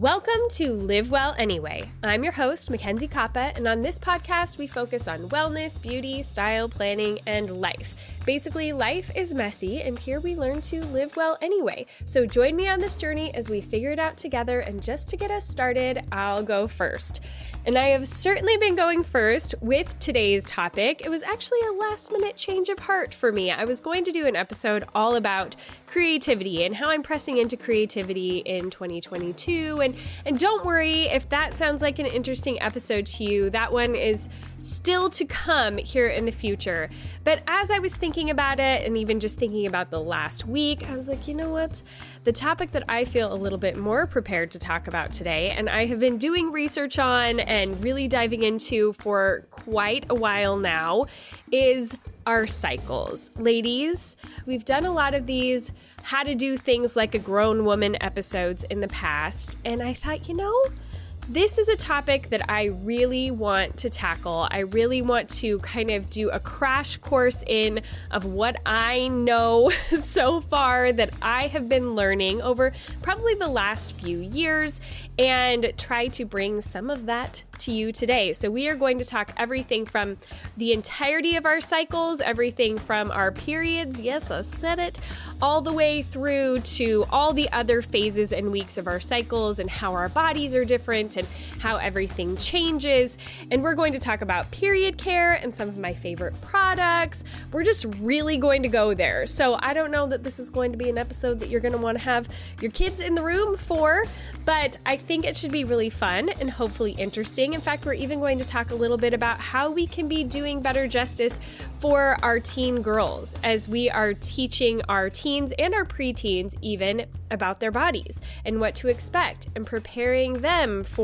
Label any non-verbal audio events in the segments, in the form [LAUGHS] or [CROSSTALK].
Welcome to Live Well Anyway. I'm your host, MacKenzie Koppa, and on this podcast, we focus on wellness, beauty, style, planning, and life. Basically, life is messy, and here we learn to live well anyway. So join me on this journey as we figure it out together. And just to get us started, I'll go first. And I have certainly been going first with today's topic. It was actually a last minute change of heart for me. I was going to do an episode all about creativity and how I'm pressing into creativity in 2022. And, and don't worry if that sounds like an interesting episode to you, that one is still to come here in the future. But as I was thinking about it, and even just thinking about the last week, I was like, you know what? The topic that I feel a little bit more prepared to talk about today, and I have been doing research on and really diving into for quite a while now, is our cycles. Ladies, we've done a lot of these how to do things like a grown woman episodes in the past, and I thought, you know, this is a topic that I really want to tackle. I really want to kind of do a crash course in of what I know [LAUGHS] so far that I have been learning over probably the last few years and try to bring some of that to you today. So, we are going to talk everything from the entirety of our cycles, everything from our periods, yes, I said it, all the way through to all the other phases and weeks of our cycles and how our bodies are different and how everything changes. And we're going to talk about period care and some of my favorite products. We're just really going to go there. So, I don't know that this is going to be an episode that you're going to want to have your kids in the room for, but I think it should be really fun and hopefully interesting. In fact, we're even going to talk a little bit about how we can be doing better justice for our teen girls as we are teaching our teens and our preteens even about their bodies and what to expect and preparing them for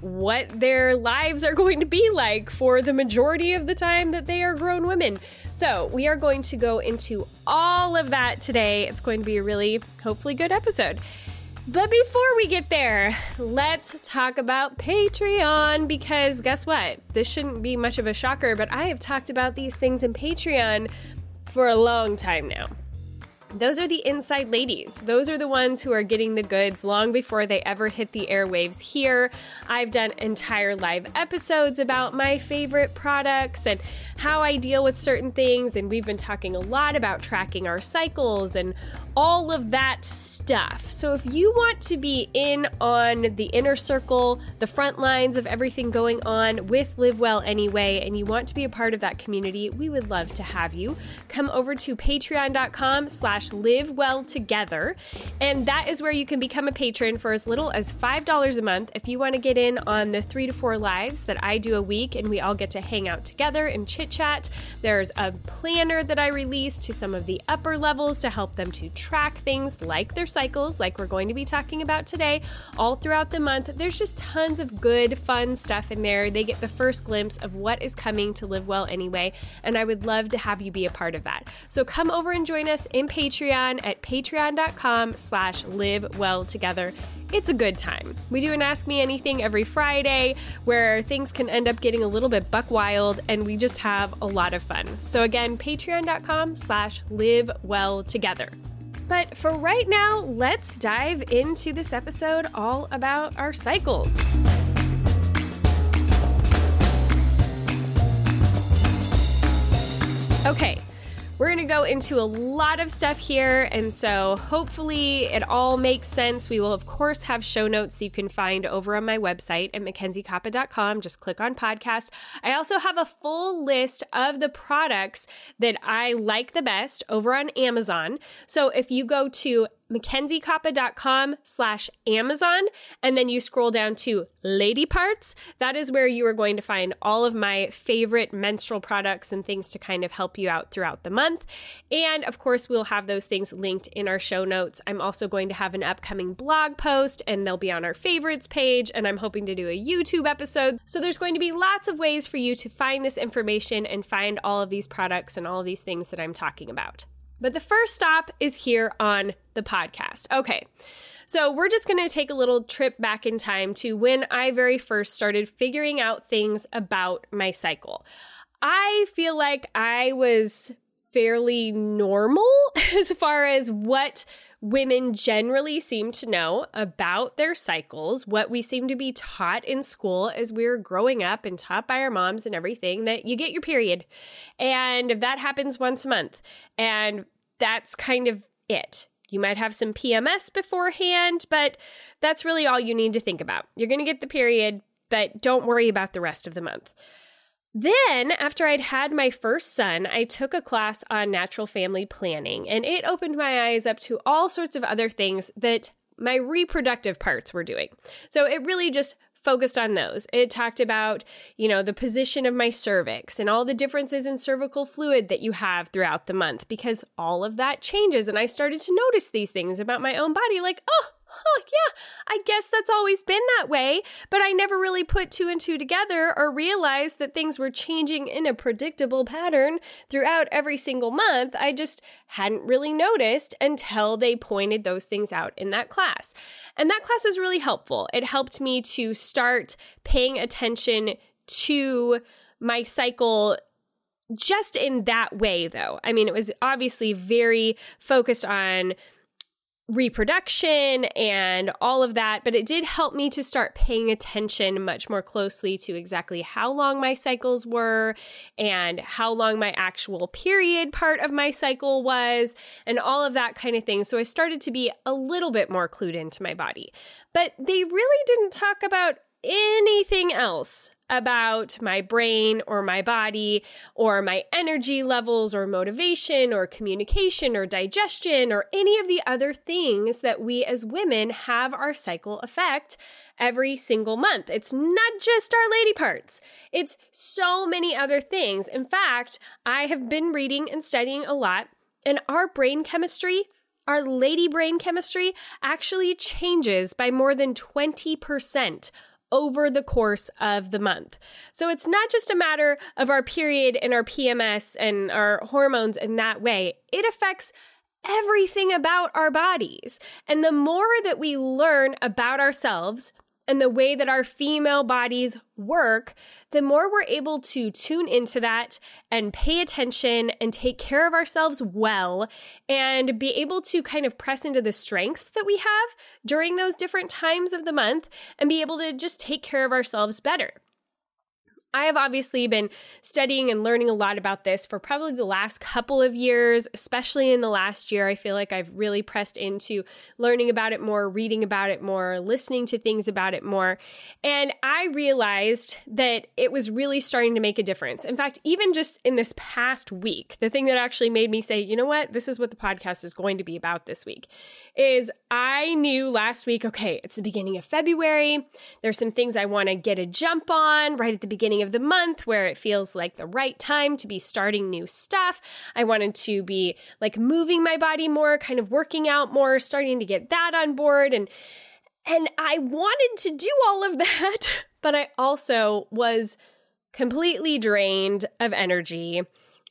what their lives are going to be like for the majority of the time that they are grown women. So, we are going to go into all of that today. It's going to be a really, hopefully, good episode. But before we get there, let's talk about Patreon because guess what? This shouldn't be much of a shocker, but I have talked about these things in Patreon for a long time now. Those are the inside ladies. Those are the ones who are getting the goods long before they ever hit the airwaves here. I've done entire live episodes about my favorite products and how I deal with certain things, and we've been talking a lot about tracking our cycles and all of that stuff. So if you want to be in on the inner circle, the front lines of everything going on with Live Well Anyway, and you want to be a part of that community, we would love to have you. Come over to patreon.com slash live well together. And that is where you can become a patron for as little as $5 a month if you want to get in on the three to four lives that I do a week and we all get to hang out together and chit chat. There's a planner that I release to some of the upper levels to help them to track things like their cycles, like we're going to be talking about today, all throughout the month. There's just tons of good, fun stuff in there. They get the first glimpse of what is coming to live well anyway, and I would love to have you be a part of that. So come over and join us in Patreon at patreon.com slash live well together it's a good time. We do an Ask Me Anything every Friday where things can end up getting a little bit buck wild and we just have a lot of fun. So again, patreon.com slash live well together. But for right now, let's dive into this episode all about our cycles. Okay, we're going to go into a lot of stuff here, and so hopefully it all makes sense. We will, of course, have show notes that you can find over on my website at mackenziekoppa.com. Just click on podcast. I also have a full list of the products that I like the best over on Amazon. So if you go to mackenziekoppa.com slash Amazon, and then you scroll down to Lady Parts. That is where you are going to find all of my favorite menstrual products and things to kind of help you out throughout the month. And of course, we'll have those things linked in our show notes. I'm also going to have an upcoming blog post, and they'll be on our favorites page, and I'm hoping to do a YouTube episode. So there's going to be lots of ways for you to find this information and find all of these products and all of these things that I'm talking about. But the first stop is here on the podcast. Okay. So, we're just going to take a little trip back in time to when I very first started figuring out things about my cycle. I feel like I was fairly normal [LAUGHS] as far as what women generally seem to know about their cycles, what we seem to be taught in school as we are growing up and taught by our moms and everything that you get your period. And that happens once a month. And that's kind of it. You might have some PMS beforehand, but that's really all you need to think about. You're going to get the period, but don't worry about the rest of the month. Then, after I'd had my first son, I took a class on natural family planning, and it opened my eyes up to all sorts of other things that my reproductive parts were doing. So it really just focused on those. It talked about, you know, the position of my cervix and all the differences in cervical fluid that you have throughout the month because all of that changes. And I started to notice these things about my own body like, oh, huh, yeah, I guess that's always been that way. But I never really put two and two together or realized that things were changing in a predictable pattern throughout every single month. I just hadn't really noticed until they pointed those things out in that class. And that class was really helpful. It helped me to start paying attention to my cycle just in that way, though. I mean, it was obviously very focused on reproduction and all of that, but it did help me to start paying attention much more closely to exactly how long my cycles were and how long my actual period part of my cycle was and all of that kind of thing. So I started to be a little bit more clued into my body. But they really didn't talk about anything else about my brain or my body or my energy levels or motivation or communication or digestion or any of the other things that we as women have our cycle affect every single month. It's not just our lady parts, it's so many other things. In fact, I have been reading and studying a lot, and our brain chemistry our lady brain chemistry actually changes by more than 20% over the course of the month. So it's not just a matter of our period and our PMS and our hormones in that way, it affects everything about our bodies. And the more that we learn about ourselves, and the way that our female bodies work, the more we're able to tune into that and pay attention and take care of ourselves well and be able to kind of press into the strengths that we have during those different times of the month and be able to just take care of ourselves better. I have obviously been studying and learning a lot about this for probably the last couple of years, especially in the last year. I feel like I've really pressed into learning about it more, reading about it more, listening to things about it more. And I realized that it was really starting to make a difference. In fact, even just in this past week, the thing that actually made me say, you know what, this is what the podcast is going to be about this week is I knew last week, okay, it's the beginning of February. There's some things I want to get a jump on right at the beginning of the month where it feels like the right time to be starting new stuff. I wanted to be like moving my body more, kind of working out more, starting to get that on board and and I wanted to do all of [LAUGHS] that, but I also was completely drained of energy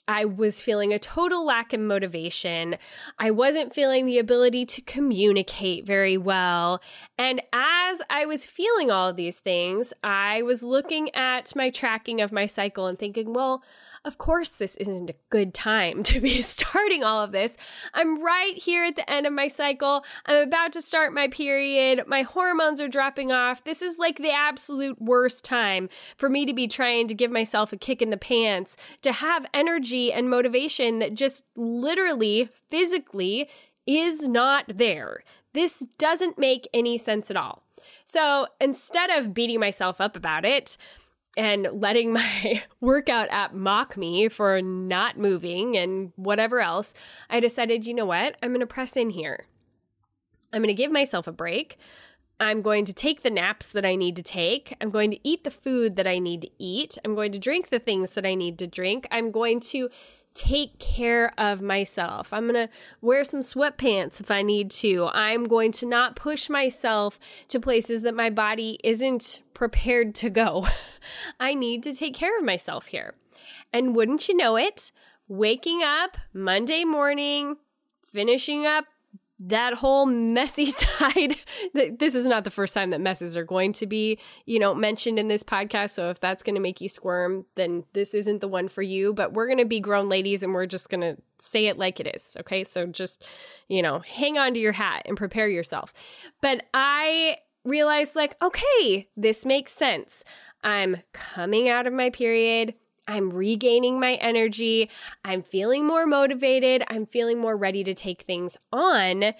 I was feeling a total lack of motivation. I wasn't feeling the ability to communicate very well. And as I was feeling all of these things, I was looking at my tracking of my cycle and thinking, well, of course, this isn't a good time to be [LAUGHS] starting all of this. I'm right here at the end of my cycle. I'm about to start my period. My hormones are dropping off. This is like the absolute worst time for me to be trying to give myself a kick in the pants, to have energy and motivation that just literally, physically, is not there. This doesn't make any sense at all. So instead of beating myself up about it, and letting my [LAUGHS] workout app mock me for not moving and whatever else, I decided, you know what? I'm going to press in here. I'm going to give myself a break. I'm going to take the naps that I need to take. I'm going to eat the food that I need to eat. I'm going to drink the things that I need to drink. I'm going to take care of myself. I'm going to wear some sweatpants if I need to. I'm going to not push myself to places that my body isn't prepared to go. [LAUGHS] I need to take care of myself here. And wouldn't you know it, waking up Monday morning, finishing up that whole messy [LAUGHS] side [LAUGHS] this is not the first time that messes are going to be you know mentioned in this podcast so if that's going to make you squirm then this isn't the one for you but we're going to be grown ladies and we're just going to say it like it is okay so just you know hang on to your hat and prepare yourself but i realized like okay this makes sense i'm coming out of my period I'm regaining my energy. I'm feeling more motivated. I'm feeling more ready to take things on.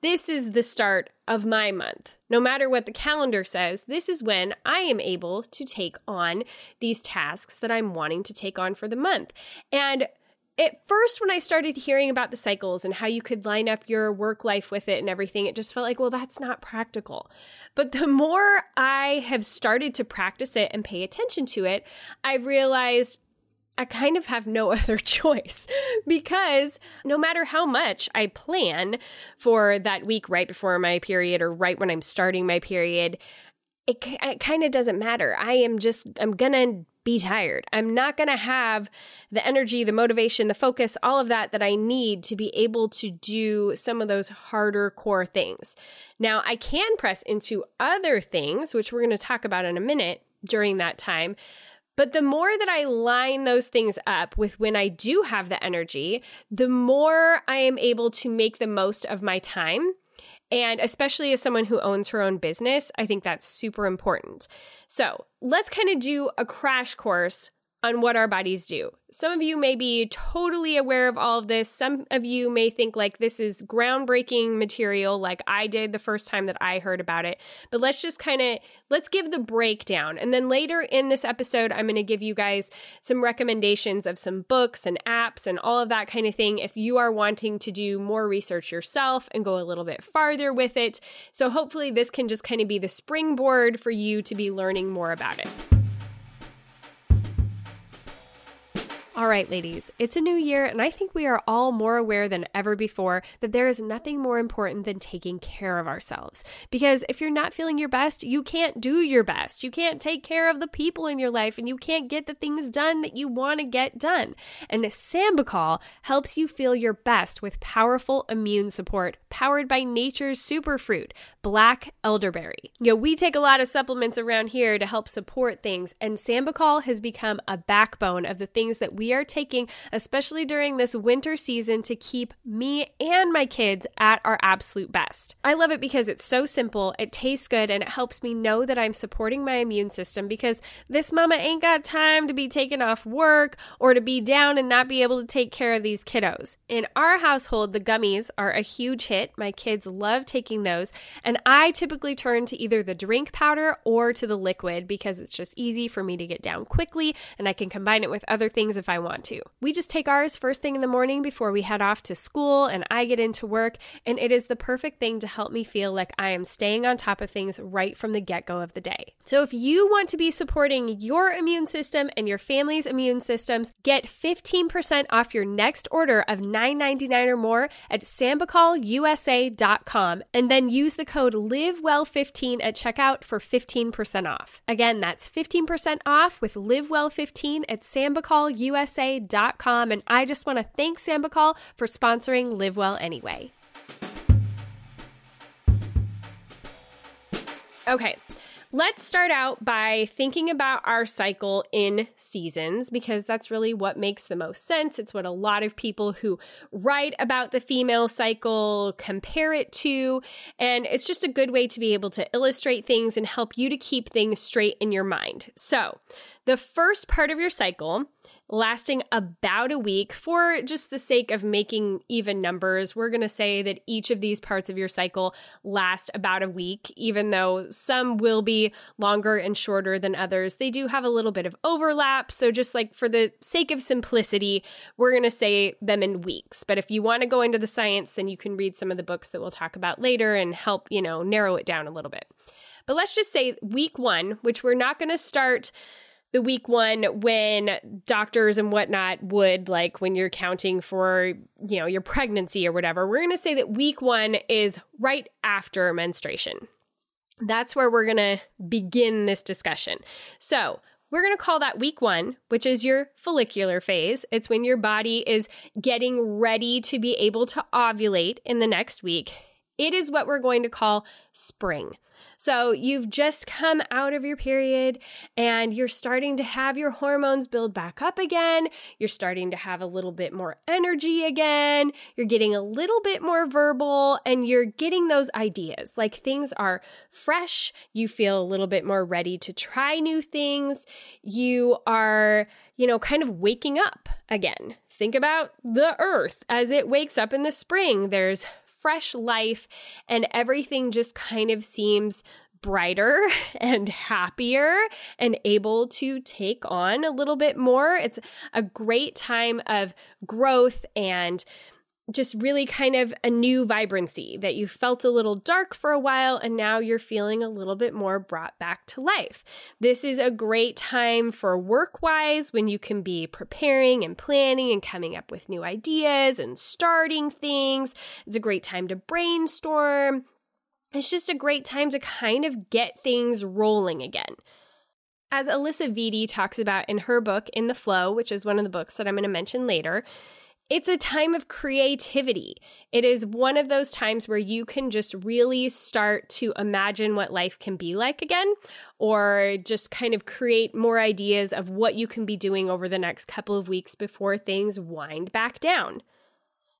This is the start of my month. No matter what the calendar says, this is when I am able to take on these tasks that I'm wanting to take on for the month. And at first, when I started hearing about the cycles and how you could line up your work life with it and everything, it just felt like, well, that's not practical. But the more I have started to practice it and pay attention to it, I've realized I kind of have no [LAUGHS] other choice because no matter how much I plan for that week right before my period or right when I'm starting my period, it, it kind of doesn't matter. I am just, I'm gonna be tired. I'm not going to have the energy, the motivation, the focus, all of that that I need to be able to do some of those harder core things. Now, I can press into other things, which we're going to talk about in a minute during that time. But the more that I line those things up with when I do have the energy, the more I am able to make the most of my time and especially as someone who owns her own business, I think that's super important. So let's kind of do a crash course on what our bodies do. Some of you may be totally aware of all of this. Some of you may think like this is groundbreaking material like I did the first time that I heard about it. But let's just kind of let's give the breakdown. And then later in this episode I'm going to give you guys some recommendations of some books and apps and all of that kind of thing if you are wanting to do more research yourself and go a little bit farther with it. So hopefully this can just kind of be the springboard for you to be learning more about it. All right, ladies, it's a new year, and I think we are all more aware than ever before that there is nothing more important than taking care of ourselves. Because if you're not feeling your best, you can't do your best. You can't take care of the people in your life, and you can't get the things done that you want to get done. And Sambucol helps you feel your best with powerful immune support powered by nature's superfruit, black elderberry. You know, we take a lot of supplements around here to help support things, and Sambucol has become a backbone of the things that we we are taking, especially during this winter season, to keep me and my kids at our absolute best. I love it because it's so simple, it tastes good, and it helps me know that I'm supporting my immune system because this mama ain't got time to be taking off work or to be down and not be able to take care of these kiddos. In our household, the gummies are a huge hit. My kids love taking those, and I typically turn to either the drink powder or to the liquid because it's just easy for me to get down quickly and I can combine it with other things if I I want to. We just take ours first thing in the morning before we head off to school and I get into work, and it is the perfect thing to help me feel like I am staying on top of things right from the get go of the day. So if you want to be supporting your immune system and your family's immune systems, get 15% off your next order of $9.99 or more at sambucolusa.com and then use the code LIVEWELL15 at checkout for 15% off. Again, that's 15% off with LiveWell15 at sambucolusa.com USA.com. And I just want to thank Sambucol for sponsoring Live Well Anyway. Okay, Let's start out by thinking about our cycle in seasons because that's really what makes the most sense. It's what a lot of people who write about the female cycle compare it to. And it's just a good way to be able to illustrate things and help you to keep things straight in your mind. So, The first part of your cycle lasting about a week for just the sake of making even numbers. We're going to say that each of these parts of your cycle last about a week, even though some will be longer and shorter than others. They do have a little bit of overlap. So, just like for the sake of simplicity, we're going to say them in weeks. But if you want to go into the science, then you can read some of the books that we'll talk about later and help, you know, narrow it down a little bit. But let's just say week one, which we're not going to start the week one when doctors and whatnot would like when you're counting for you know your pregnancy or whatever we're going to say that week one is right after menstruation that's where we're going to begin this discussion so we're going to call that week one, which is your follicular phase. It's when your body is getting ready to be able to ovulate in the next week. It is what we're going to call spring. So you've just come out of your period and you're starting to have your hormones build back up again. You're starting to have a little bit more energy again. You're getting a little bit more verbal and you're getting those ideas. Like things are fresh. You feel a little bit more ready to try new things. You are, you know, kind of waking up again. Think about the earth as it wakes up in the spring. There's fresh life and everything just kind of seems brighter [LAUGHS] and happier and able to take on a little bit more. It's a great time of growth and just really kind of a new vibrancy that you felt a little dark for a while and now you're feeling a little bit more brought back to life. This is a great time for work wise when you can be preparing and planning and coming up with new ideas and starting things. It's a great time to brainstorm. It's just a great time to kind of get things rolling again. As Alisa Vitti talks about in her book, In the Flo, which is one of the books that I'm going to mention later, it's a time of creativity. It is one of those times where you can just really start to imagine what life can be like again, or just kind of create more ideas of what you can be doing over the next couple of weeks before things wind back down.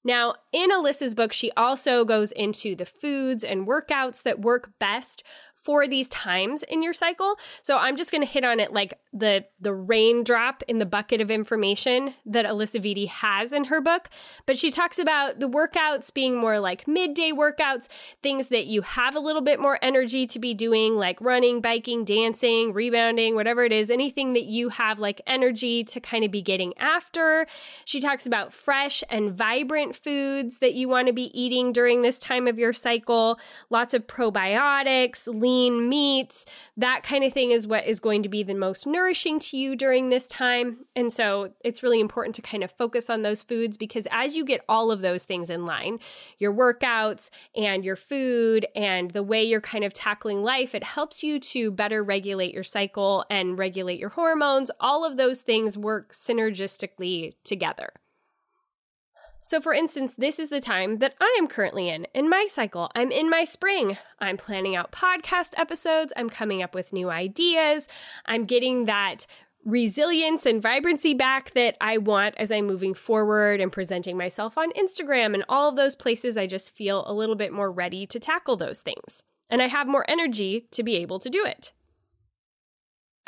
Now, in Alisa's book, she also goes into the foods and workouts that work best for these times in your cycle. So I'm just going to hit on it like the the raindrop in the bucket of information that Alisa Vitti has in her book, but she talks about the workouts being more like midday workouts, things that you have a little bit more energy to be doing like running, biking, dancing, rebounding, whatever it is, anything that you have like energy to kind of be getting after. She talks about fresh and vibrant foods that you want to be eating during this time of your cycle, lots of probiotics, lean meats, that kind of thing is what is going to be the most nourishing to you during this time. And so it's really important to kind of focus on those foods because as you get all of those things in line, your workouts and your food and the way you're kind of tackling life, it helps you to better regulate your cycle and regulate your hormones. All of those things work synergistically together. So, for instance, this is the time that I am currently in, in my cycle. I'm in my spring. I'm planning out podcast episodes. I'm coming up with new ideas. I'm getting that resilience and vibrancy back that I want as I'm moving forward and presenting myself on Instagram and all of those places. I just feel a little bit more ready to tackle those things. And I have more energy to be able to do it.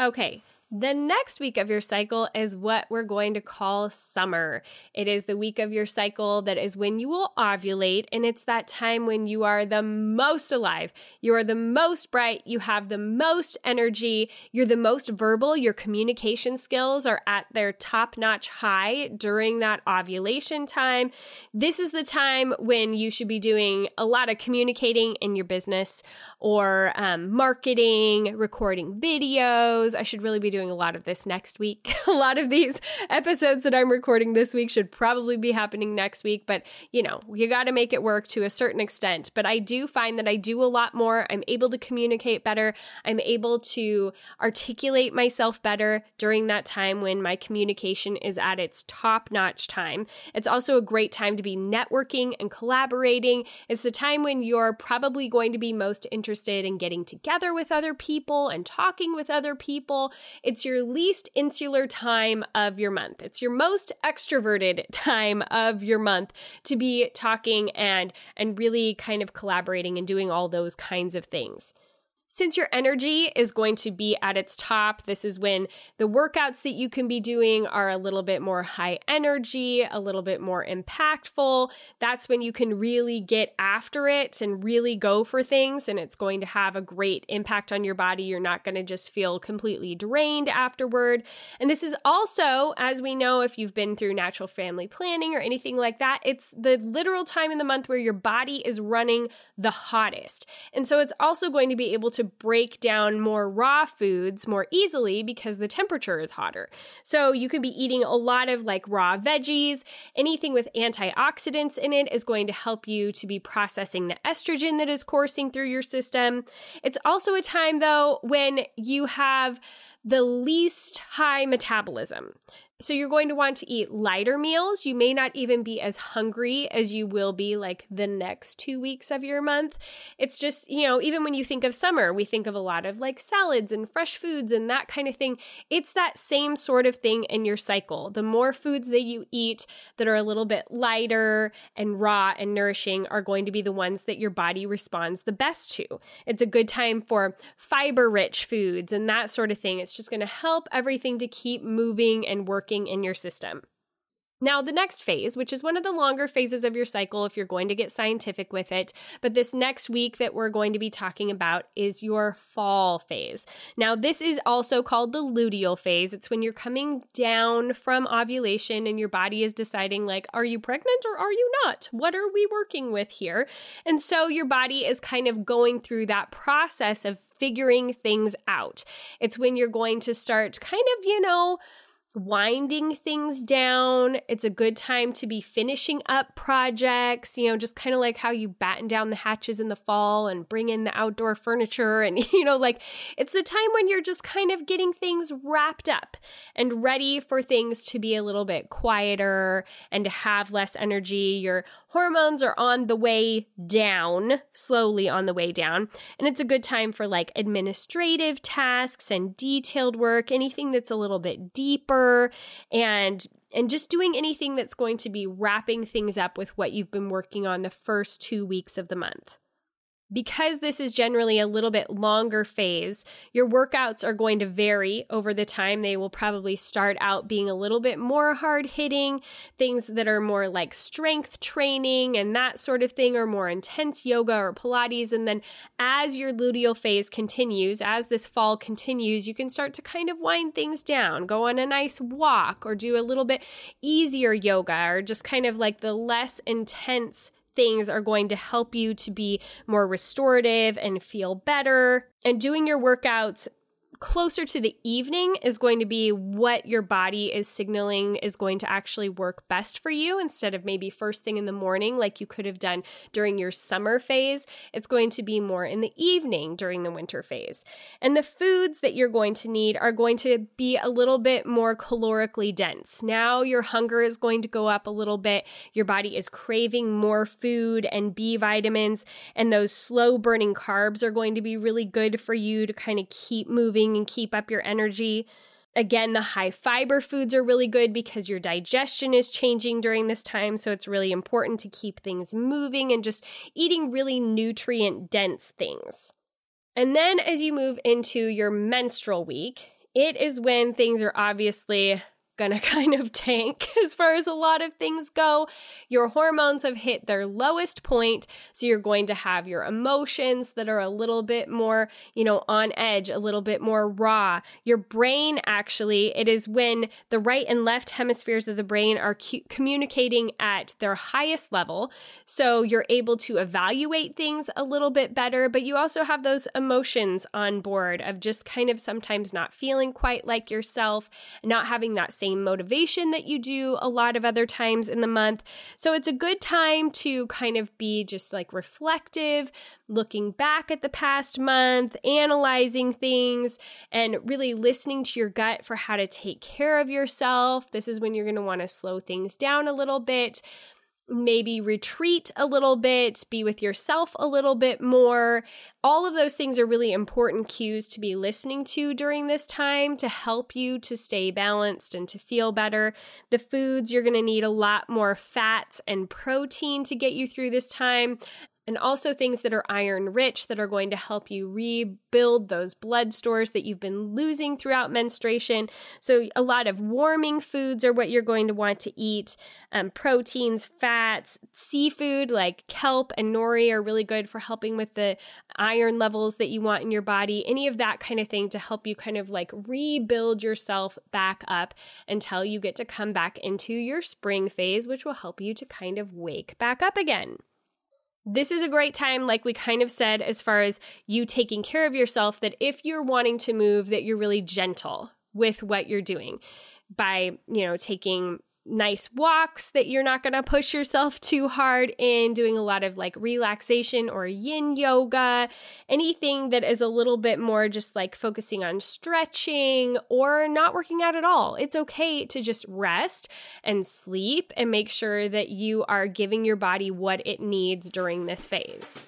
Okay, the next week of your cycle is what we're going to call summer. It is the week of your cycle that is when you will ovulate, and it's that time when you are the most alive. You are the most bright. You have the most energy. You're the most verbal. Your communication skills are at their top notch high during that ovulation time. This is the time when you should be doing a lot of communicating in your business or um, marketing, recording videos. I should really be doing doing a lot of this next week. [LAUGHS] a lot of these episodes that I'm recording this week should probably be happening next week, but you know, you got to make it work to a certain extent. But I do find that I do a lot more. I'm able to communicate better. I'm able to articulate myself better during that time when my communication is at its top notch time. It's also a great time to be networking and collaborating. It's the time when you're probably going to be most interested in getting together with other people and talking with other people. It's your least insular time of your month. It's your most extroverted [LAUGHS] time of your month to be talking and and really kind of collaborating and doing all those kinds of things. Since your energy is going to be at its top, this is when the workouts that you can be doing are a little bit more high energy, a little bit more impactful. That's when you can really get after it and really go for things, and it's going to have a great impact on your body. You're not going to just feel completely drained afterward. And this is also, as we know, if you've been through natural family planning or anything like that, it's the literal time in the month where your body is running the hottest. And so it's also going to be able to to break down more raw foods more easily because the temperature is hotter. So you could be eating a lot of like raw veggies. Anything with antioxidants in it is going to help you to be processing the estrogen that is coursing through your system. It's also a time though when you have the least high metabolism. So you're going to want to eat lighter meals. You may not even be as hungry as you will be like the next two weeks of your month. It's just, you know, even when you think of summer, we think of a lot of like salads and fresh foods and that kind of thing. It's that same sort of thing in your cycle. The more foods that you eat that are a little bit lighter and raw and nourishing are going to be the ones that your body responds the best to. It's a good time for fiber rich foods and that sort of thing. It's just going to help everything to keep moving and working working in your system. Now, the next phase, which is one of the longer phases of your cycle if you're going to get scientific with it, but this next week that we're going to be talking about is your fall phase. Now, this is also called the luteal phase. It's when you're coming down from ovulation and your body is deciding, like, are you pregnant or are you not? What are we working with here? And so your body is kind of going through that process of figuring things out. It's when you're going to start kind of, you know, winding things down. It's a good time to be finishing up projects, you know, just kind of like how you batten down the hatches in the fall and bring in the outdoor furniture. And, [LAUGHS] you know, like it's the time when you're just kind of getting things wrapped up and ready for things to be a little bit quieter and to have less energy. Your hormones are on the way down, slowly on the way down. And it's a good time for like administrative tasks and detailed work, anything that's a little bit deeper and and just doing anything that's going to be wrapping things up with what you've been working on the first 2 weeks of the month. Because this is generally a little bit longer phase, your workouts are going to vary over the time. They will probably start out being a little bit more hard hitting, things that are more like strength training and that sort of thing, or more intense yoga or Pilates. And then as your luteal phase continues, as this fall continues, you can start to kind of wind things down, go on a nice walk, or do a little bit easier yoga, or just kind of like the less intense things are going to help you to be more restorative and feel better. And doing your workouts closer to the evening is going to be what your body is signaling is going to actually work best for you instead of maybe first thing in the morning like you could have done during your summer phase. It's going to be more in the evening during the winter phase. And the foods that you're going to need are going to be a little bit more calorically dense. Now your hunger is going to go up a little bit. Your body is craving more food and B vitamins, and those slow burning carbs are going to be really good for you to kind of keep moving and keep up your energy. Again, the high fiber foods are really good because your digestion is changing during this time. So it's really important to keep things moving and just eating really nutrient dense things. And then as you move into your menstrual week, it is when things are obviously gonna [LAUGHS] kind of tank [LAUGHS] as far as a lot of things go. Your hormones have hit their lowest point, so you're going to have your emotions that are a little bit more, you know, on edge, a little bit more raw. Your brain actually, it is when the right and left hemispheres of the brain are cu- communicating at their highest level. So you're able to evaluate things a little bit better, but you also have those emotions on board of just kind of sometimes not feeling quite like yourself, not having that same same motivation that you do a lot of other times in the month. So it's a good time to kind of be just like reflective, looking back at the past month, analyzing things, and really listening to your gut for how to take care of yourself. This is when you're going to want to slow things down a little bit maybe retreat a little bit, be with yourself a little bit more. All of those things are really important cues to be listening to during this time to help you to stay balanced and to feel better. The foods, you're going to need a lot more fats and protein to get you through this time. And also things that are iron rich that are going to help you rebuild those blood stores that you've been losing throughout menstruation. So, a lot of warming foods are what you're going to want to eat. Um, proteins, fats, seafood like kelp and nori are really good for helping with the iron levels that you want in your body. Any of that kind of thing to help you kind of like rebuild yourself back up until you get to come back into your spring phase, which will help you to kind of wake back up again this is a great time like we kind of said as far as you taking care of yourself that if you're wanting to move that you're really gentle with what you're doing by you know taking nice walks that you're not going to push yourself too hard in, doing a lot of like relaxation or yin yoga, anything that is a little bit more just like focusing on stretching or not working out at all. It's okay to just rest and sleep and make sure that you are giving your body what it needs during this phase.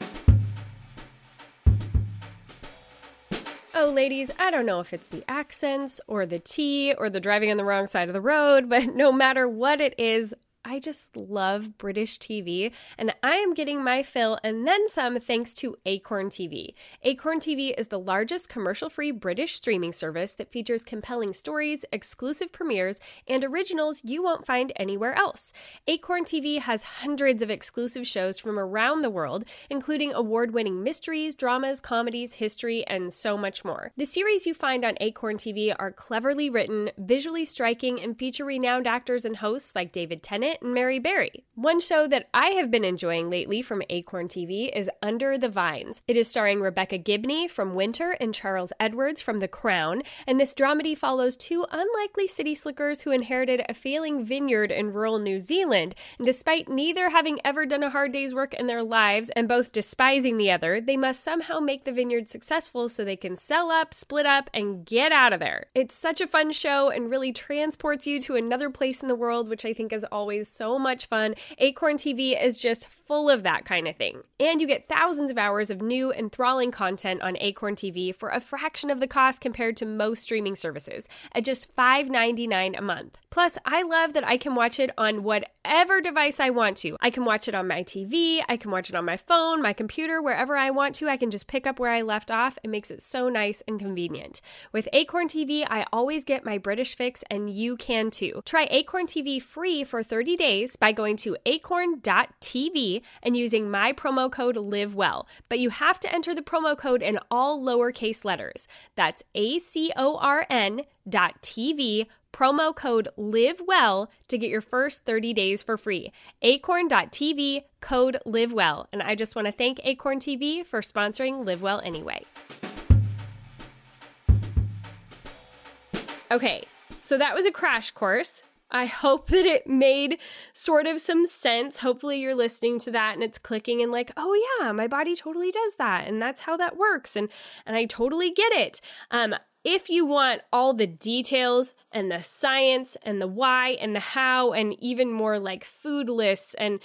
Oh, ladies, I don't know if it's the accents or the tea or the driving on the wrong side of the road, but no matter what it is, I just love British TV, and I am getting my fill and then some thanks to Acorn TV. Acorn TV is the largest commercial free British streaming service that features compelling stories, exclusive premieres, and originals you won't find anywhere else. Acorn TV has hundreds of exclusive shows from around the world, including award winning mysteries, dramas, comedies, history, and so much more. The series you find on Acorn TV are cleverly written, visually striking, and feature renowned actors and hosts like David Tennant and Mary Berry. One show that I have been enjoying lately from Acorn TV is Under the Vines. It is starring Rebecca Gibney from Winter and Charles Edwards from The Crown, and this dramedy follows two unlikely city slickers who inherited a failing vineyard in rural New Zealand. And despite neither having ever done a hard day's work in their lives and both despising the other, they must somehow make the vineyard successful so they can sell up, split up, and get out of there. It's such a fun show and really transports you to another place in the world, which I think is always always so much fun. Acorn TV is just full of that kind of thing. And you get thousands of hours of new, enthralling content on Acorn TV for a fraction of the cost compared to most streaming services at just $5.99 a month. Plus, I love that I can watch it on whatever device I want to. I can watch it on my TV, I can watch it on my phone, my computer, wherever I want to. I can just pick up where I left off. It makes it so nice and convenient. With Acorn TV, I always get my British fix, and you can too. Try Acorn TV free for 30 30 days by going to acorn.tv and using my promo code LIVEWELL. But you have to enter the promo code in all lowercase letters. That's A C O R N dot TV promo code LIVEWELL to get your first 30 days for free. Acorn.tv code LIVEWELL. And I just want to thank Acorn TV for sponsoring Live Well Anyway. Okay, so that was a crash course. I hope that it made sort of some sense. Hopefully, you're listening to that and it's clicking and like, oh yeah, my body totally does that, and that's how that works, and and I totally get it. Um, if you want all the details and the science and the why and the how, and even more like food lists and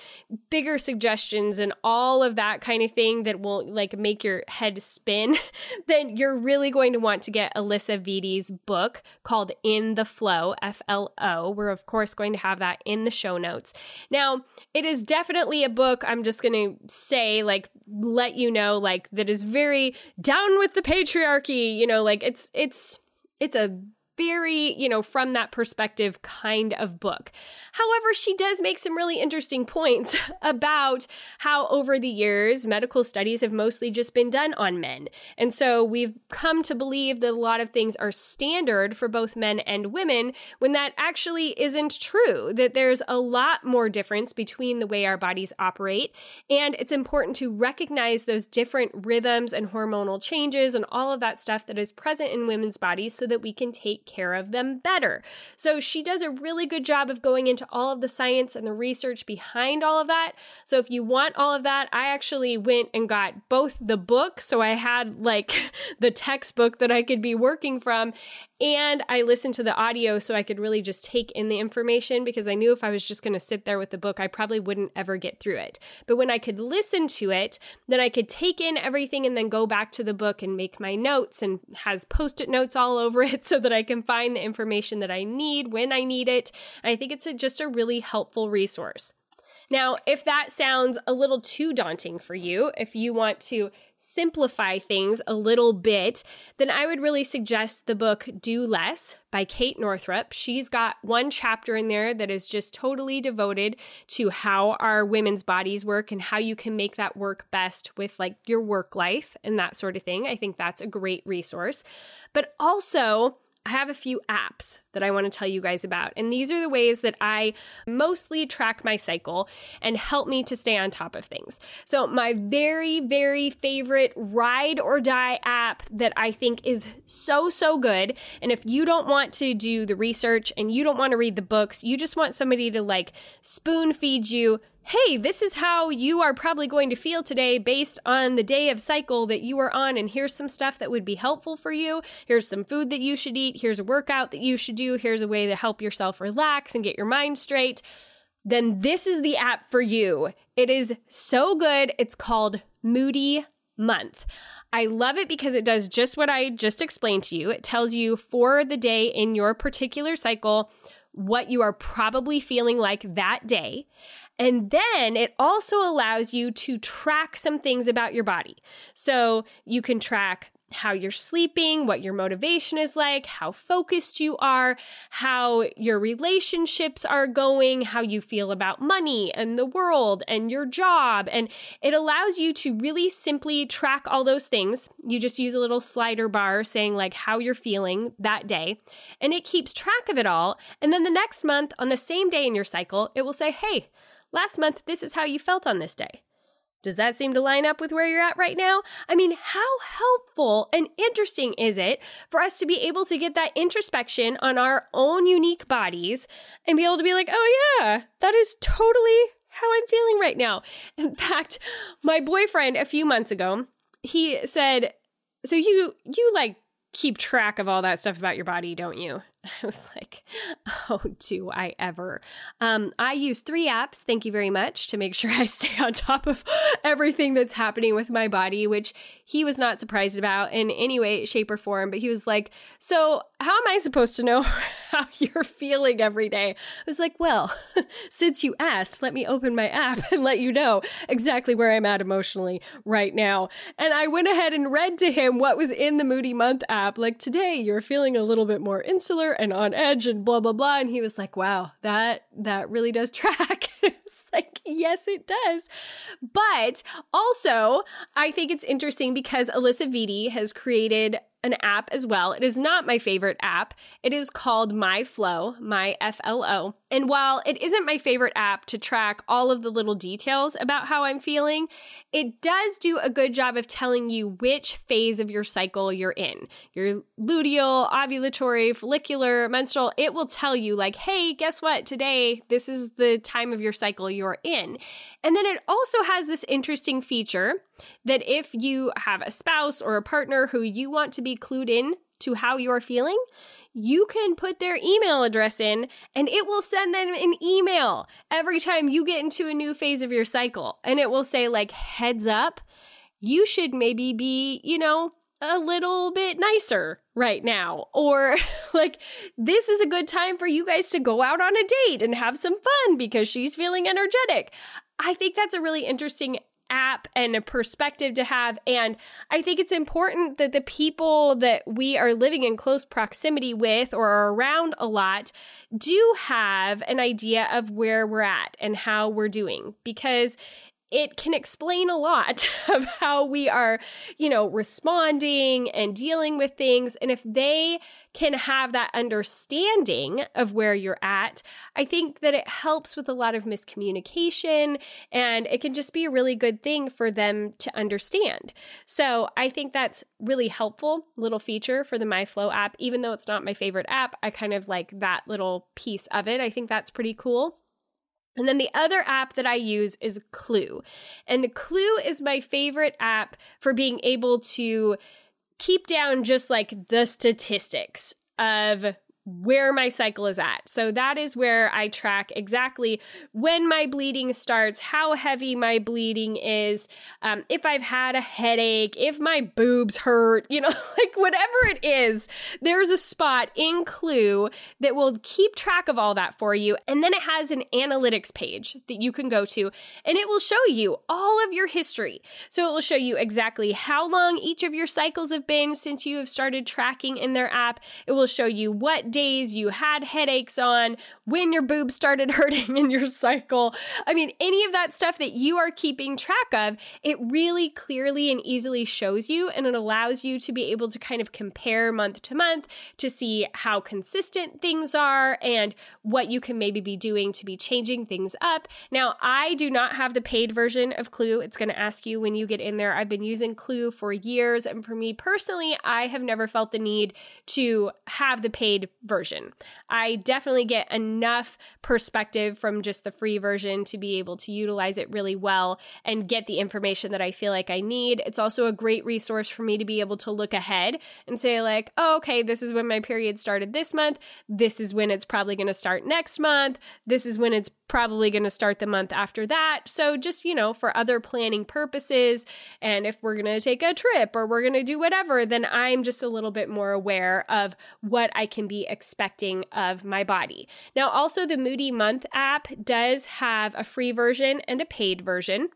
bigger suggestions and all of that kind of thing that will like make your head spin, [LAUGHS] then you're really going to want to get Alisa Vitti's book called In the Flo, F L O. We're, of course, going to have that in the show notes. Now, it is definitely a book, I'm just going to say, like, let you know, like, that is very down with the patriarchy, you know, like, it's, it's it's it's a very, you know, from that perspective kind of book. However, she does make some really interesting points [LAUGHS] about how over the years, medical studies have mostly just been done on men. And so we've come to believe that a lot of things are standard for both men and women when that actually isn't true, that there's a lot more difference between the way our bodies operate. And it's important to recognize those different rhythms and hormonal changes and all of that stuff that is present in women's bodies so that we can care of them better. So she does a really good job of going into all of the science and the research behind all of that. So if you want all of that, I actually went and got both the book. So I had like [LAUGHS] the textbook that I could be working from and I listened to the audio so I could really just take in the information because I knew if I was just going to sit there with the book, I probably wouldn't ever get through it. But when I could listen to it, then I could take in everything and then go back to the book and make my notes and has post it notes all over it [LAUGHS] so that I can find the information that I need when I need it. And I think it's a, just a really helpful resource. Now, if that sounds a little too daunting for you, if you want to simplify things a little bit, then I would really suggest the book Do Less by Kate Northrup. She's got one chapter in there that is just totally devoted to how our women's bodies work and how you can make that work best with like your work life and that sort of thing. I think that's a great resource. But also, I have a few apps that I want to tell you guys about. And these are the ways that I mostly track my cycle and help me to stay on top of things. So, my very, very favorite ride or die app that I think is so, so good. And if you don't want to do the research and you don't want to read the books, you just want somebody to like spoon feed you hey, this is how you are probably going to feel today based on the day of cycle that you are on. And here's some stuff that would be helpful for you. Here's some food that you should eat. Here's a workout that you should do. Here's a way to help yourself relax and get your mind straight. Then this is the app for you. It is so good. It's called Moody Month. I love it because it does just what I just explained to you. It tells you for the day in your particular cycle what you are probably feeling like that day. And then it also allows you to track some things about your body. So you can track how you're sleeping, what your motivation is like, how focused you are, how your relationships are going, how you feel about money and the world and your job. And it allows you to really simply track all those things. You just use a little slider bar saying like how you're feeling that day, and it keeps track of it all. And then the next month, on the same day in your cycle, it will say, hey, last month, this is how you felt on this day. Does that seem to line up with where you're at right now? I mean, how helpful and interesting is it for us to be able to get that introspection on our own unique bodies and be able to be like, oh, yeah, that is totally how I'm feeling right now. In [LAUGHS] fact, my boyfriend a few months ago, he said, so you you like keep track of all that stuff about your body, don't you? [LAUGHS] I was like, [LAUGHS] oh, do I ever? Um, I use three apps, thank you very much, to make sure [LAUGHS] I stay on top of everything that's happening with my body, which he was not surprised about in any way, shape, or form. But he was like, So, how am I supposed to know how you're feeling every day? I was like, Well, since you asked, let me open my app and let you know exactly where I'm at emotionally right now. And I went ahead and read to him what was in the Moody Month app. Like, today, you're feeling a little bit more insular and on edge and blah blah blah. And he was like wow that that really does track. [LAUGHS] It's like yes it does. But also i think it's interesting because Alisa Vitti has created an app as well. It is not my favorite app. It is called My Flo, My F L O. And while it isn't my favorite app to track all of the little details about how I'm feeling, it does do a good job of telling you which phase of your cycle you're in. Your luteal, ovulatory, follicular, menstrual, it will tell you, like, hey, guess what? Today, this is the time of your cycle you're in. And then it also has this interesting feature that if you have a spouse or a partner who you want to be clued in to how you're feeling, you can put their email address in and it will send them an email every time you get into a new phase of your cycle. And it will say, like, heads up, you should maybe be, you know, a little bit nicer right now. Or [LAUGHS] like, this is a good time for you guys to go out on a date and have some fun because she's feeling energetic. I think that's a really interesting app and a perspective to have. And I think it's important that the people that we are living in close proximity with or are around a lot do have an idea of where we're at and how we're doing because it can explain a lot [LAUGHS] of how we are, you know, responding and dealing with things. And if they can have that understanding of where you're at, I think that it helps with a lot of miscommunication and it can just be a really good thing for them to understand. So I think that's really helpful little feature for the MyFlo app. Even though it's not my favorite app, I kind of like that little piece of it. I think that's pretty cool. And then the other app that I use is Clue. And Clue is my favorite app for being able to keep down just like the statistics of where my cycle is at. So that is where I track exactly when my bleeding starts, how heavy my bleeding is, um, if I've had a headache, if my boobs hurt, you know, [LAUGHS] like whatever it is, there's a spot in Clue that will keep track of all that for you. And then it has an analytics page that you can go to and it will show you all of your history. So it will show you exactly how long each of your cycles have been since you have started tracking in their app. It will show you what days you had headaches on, when your boobs started [LAUGHS] hurting in your cycle. I mean, any of that stuff that you are keeping track of, it really clearly and easily shows you and it allows you to be able to kind of compare month to month to see how consistent things are and what you can maybe be doing to be changing things up. Now, I do not have the paid version of Clue. It's going to ask you when you get in there. I've been using Clue for years. And for me personally, I have never felt the need to have the paid version. I definitely get enough perspective from just the free version to be able to utilize it really well and get the information that I feel like I need. It's also a great resource for me to be able to look ahead and say, like, oh, okay, this is when my period started this month. This is when it's probably going to start next month. This is when it's probably going to start the month after that. So, just, you know, for other planning purposes, and if we're going to take a trip or we're going to do whatever, then I'm just a little bit more aware of what I can be expecting of my body. Now, also, the Moody Month app does have a free version and a paid version.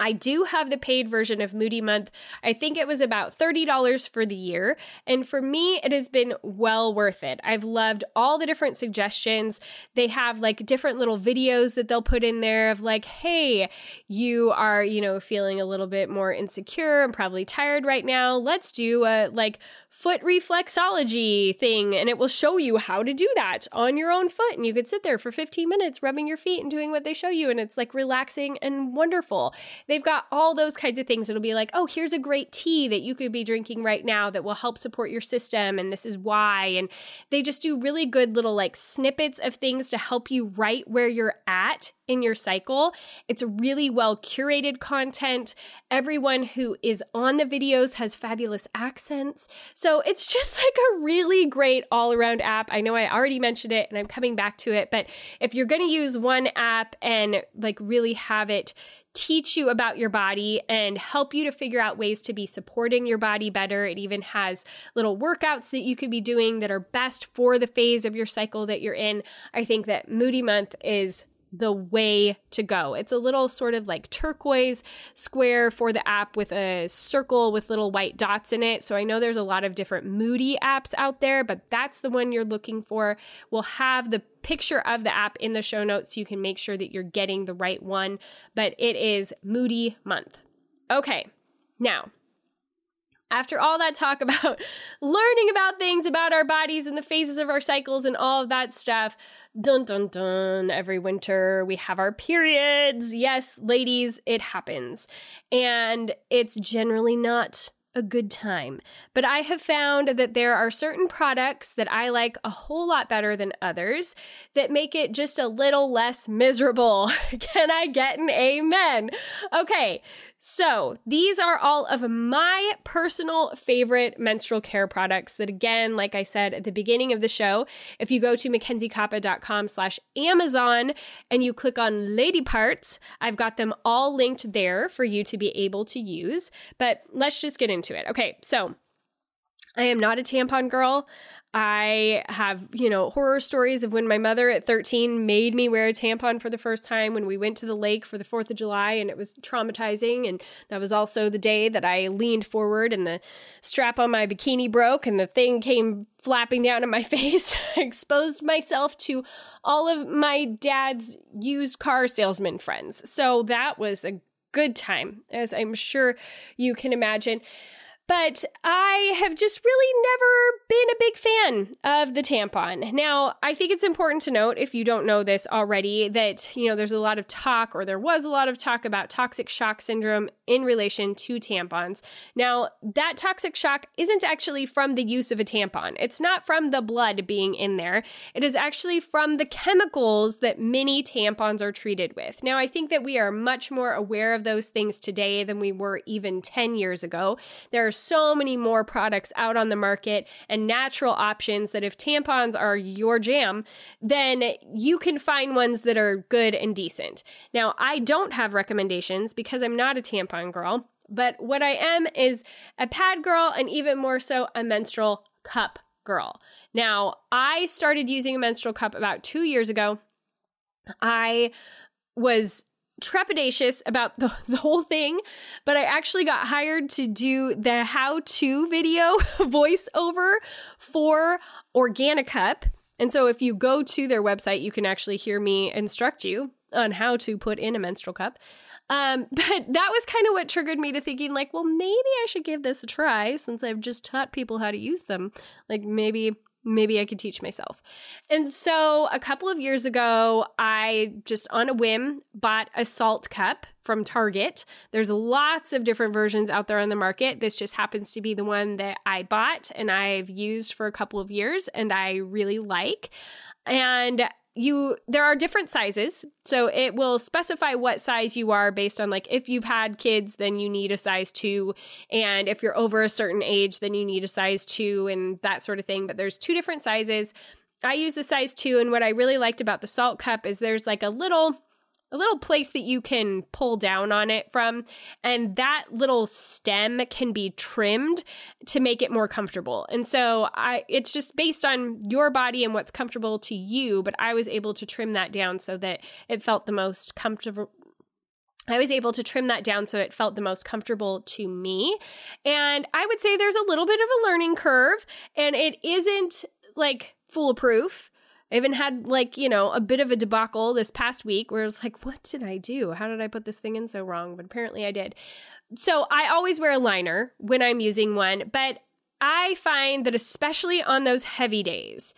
I do have the paid version of Moody Month. I think it was about $30 for the year. And for me, it has been well worth it. I've loved all the different suggestions. They have like different little videos that they'll put in there of like, hey, you are, you know, feeling a little bit more insecure and probably tired right now. Let's do a like foot reflexology thing. And it will show you how to do that on your own foot. And you could sit there for 15 minutes rubbing your feet and doing what they show you. And it's like relaxing and wonderful. They've got all those kinds of things. It'll be like, oh, here's a great tea that you could be drinking right now that will help support your system. And this is why. And they just do really good little like snippets of things to help you right where you're at in your cycle. It's really well curated content. Everyone who is on the videos has fabulous accents. So it's just [LAUGHS] like a really great all around app. I know I already mentioned it and I'm coming back to it, but if you're going to use one app and like really have it teach you about your body and help you to figure out ways to be supporting your body better. It even has little workouts that you could be doing that are best for the phase of your cycle that you're in. I think that Moody Month is the way to go. It's a little sort of like turquoise square for the app with a circle with little white dots in it. So I know there's a lot of different moody apps out there, but that's the one you're looking for. We'll have the picture of the app in the show notes so you can make sure that you're getting the right one, but it is Moody Month. Okay. Now, after all that talk [LAUGHS] about learning about things about our bodies and the phases of our cycles and all of that stuff, dun dun dun, every winter we have our periods. Yes, ladies, it happens. And it's generally not a good time. But I have found that there are certain products that I like a whole lot better than others that make it just a little less miserable. [LAUGHS] Can I get an amen? Okay, so, these are all of my personal favorite menstrual care products that again, like I said at the beginning of the show, if you go to mackenziekoppa.com slash Amazon and you click on lady parts, I've got them all linked there for you to be able to use. But let's just get into it. Okay, so I am not a tampon girl. I have, you know, horror stories of when my mother at 13 made me wear a tampon for the first time when we went to the lake for the 4th of July and it was traumatizing. And that was also the day that I leaned forward and the strap on my bikini broke and the thing came flapping down in my [LAUGHS] face. I exposed myself to all of my dad's used car salesman friends. So that was a good time, as I'm sure you can imagine. But I have just really never been a big fan of the tampon. Now, I think it's important to note, if you don't know this already, that, you know, there's a lot of talk, or there was a lot of talk about toxic shock syndrome in relation to tampons. Now, that toxic shock isn't actually from the use of a tampon, it's not from the blood being in there. It is actually from the chemicals that many tampons are treated with. Now, I think that we are much more aware of those things today than we were even 10 years ago. There are so many more products out on the market and natural options that if tampons are your jam, then you can find ones that are good and decent. Now, I don't have recommendations because I'm not a tampon girl, but what I am is a pad girl and even more so a menstrual cup girl. Now, I started using a menstrual cup about two years ago. I was trepidatious about the, [LAUGHS] the whole thing, but I actually got hired to do the how to video [LAUGHS] voiceover for Organicup. And so if you go to their website, you can actually hear me instruct you on how to put in a menstrual cup. Um, [LAUGHS] but that was kind of what triggered me to thinking, like, well, maybe I should give this a try since I've just taught people how to use them. Like, maybe maybe I could teach myself. And so a couple of years ago, I just on a whim bought a Saalt cup from Target. There's lots of different versions out there on the market. This just happens to be the one that I bought and I've used for a couple of years and I really like. And you there are different sizes. So it will specify what size you are based on like if you've had kids then you need a size 2 and if you're over a certain age then you need a size 2 and that sort of thing. But there's two different sizes. I use the size 2 and what i really liked about the Saalt cup is there's like a little a little place that you can pull down on it from and that little stem can be trimmed to make it more comfortable and so i it's just based on your body and what's comfortable to you but i was able to trim that down so that it felt the most comfortable I was able to trim that down so it felt the most comfortable to me. And I would say there's a little bit of a learning curve, and it isn't like foolproof. I even had like, you know, a bit of a debacle this past week where I was like, what did I do? How did I put this thing in so wrong? But apparently I did. So I always wear a liner when I'm using one, but I find that especially on those heavy days,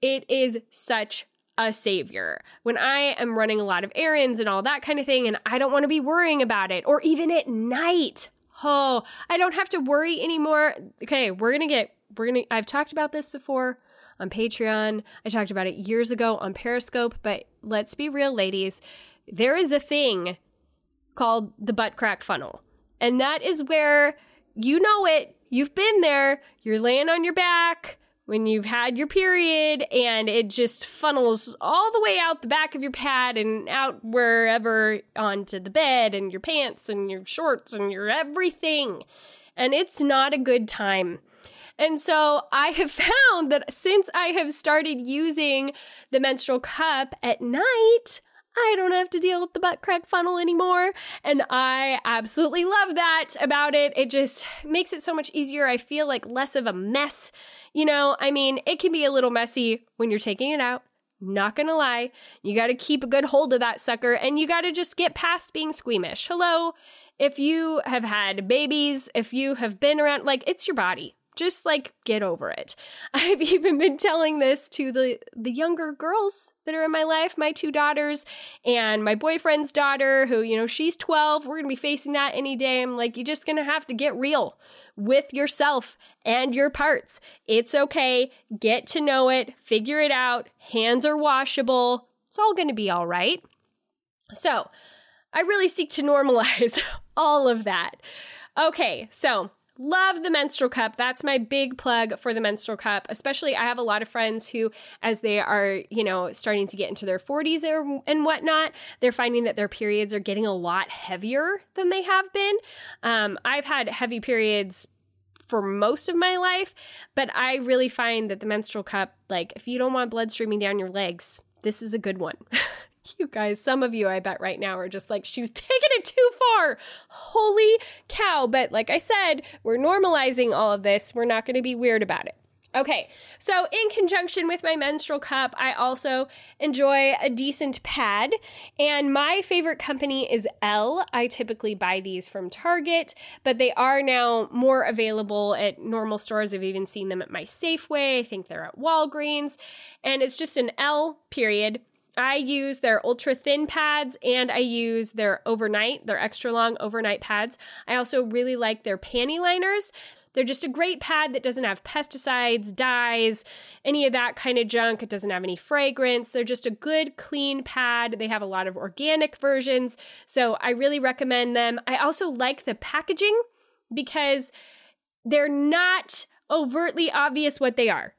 it is such a savior. When I am running a lot of errands and all that kind of thing, and I don't want to be worrying about it, or even at night. Oh, I don't have to worry anymore. Okay, we're gonna get, we're gonna, I've talked about this before on Patreon. I talked about it years ago on Periscope, but let's be real, ladies. There is a thing called the butt crack funnel. And that is where you know it. You've been there. You're laying on your back when you've had your period and it just funnels all the way out the back of your pad and out wherever onto the bed and your pants and your shorts and your everything. And it's not a good time. And so I have [LAUGHS] found that since I have started using the menstrual cup at night, I don't have to deal with the butt crack funnel anymore. And I absolutely love that about it. It just makes it so much easier. I feel like less of a mess. You know, I mean, it can be a little messy when you're taking it out. Not gonna lie, you gotta keep a good hold of that sucker and you gotta just get past being squeamish. Hello, if you have had babies, if you have been around, like, it's your body just like get over it. [LAUGHS] I've even been telling this to the the younger girls that are in my life, my two daughters and my boyfriend's daughter who, you know, she's 12. We're going to be facing that any day. I'm like you're just going to have to get real with yourself and your parts. It's okay. Get to know it, figure it out. Hands are washable. It's all going to be all right. So, I really seek to normalize [LAUGHS] all of that. Okay, so Love the menstrual cup. That's my big plug for the menstrual cup. Especially, I have a lot of friends who, as they are, you know, starting to get into their 40s or, and whatnot, they're finding that their periods are getting a lot heavier than they have been. Um, I've had heavy periods for most of my life, but I really find that the menstrual cup, like, if you don't want blood streaming down your legs, this is a good one. [LAUGHS] You guys, some of you, I bet right now, are just like, she's [LAUGHS] taking it too far. Holy cow. But like I said, we're normalizing all of this. We're not going to be weird about it. Okay, so in conjunction with my menstrual cup, I also enjoy a decent pad, and my favorite company is L. I typically buy these from Target, but they are now more available at normal stores. I've even seen them at my Safeway. I think they're at Walgreens, and it's just an L period I use their ultra thin pads and I use their overnight, their extra long overnight pads. I also really like their panty liners. They're just a great pad that doesn't have pesticides, dyes, any of that kind of junk. It doesn't have any fragrance. They're just a good, clean pad. They have a lot of organic versions. So I really recommend them. I also like the packaging because they're not overtly obvious what they are.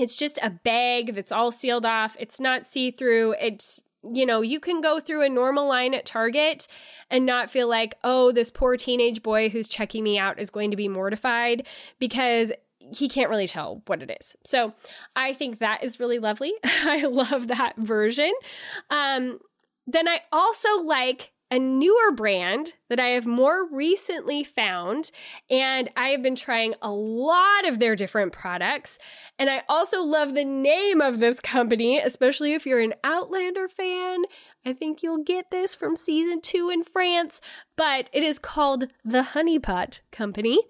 It's just a bag that's all sealed off. It's not see through. It's, you know, you can go through a normal line at Target and not feel like, oh, this poor teenage boy who's checking me out is going to be mortified because he can't really tell what it is. So I think that is really lovely. [LAUGHS] I love that version. Um, then I also like a newer brand that I have more recently found. And I have been trying a lot of their different products. And I also love the name of this company, especially if you're an Outlander fan. I think you'll get this from season two in France, but it is called the Honeypot Company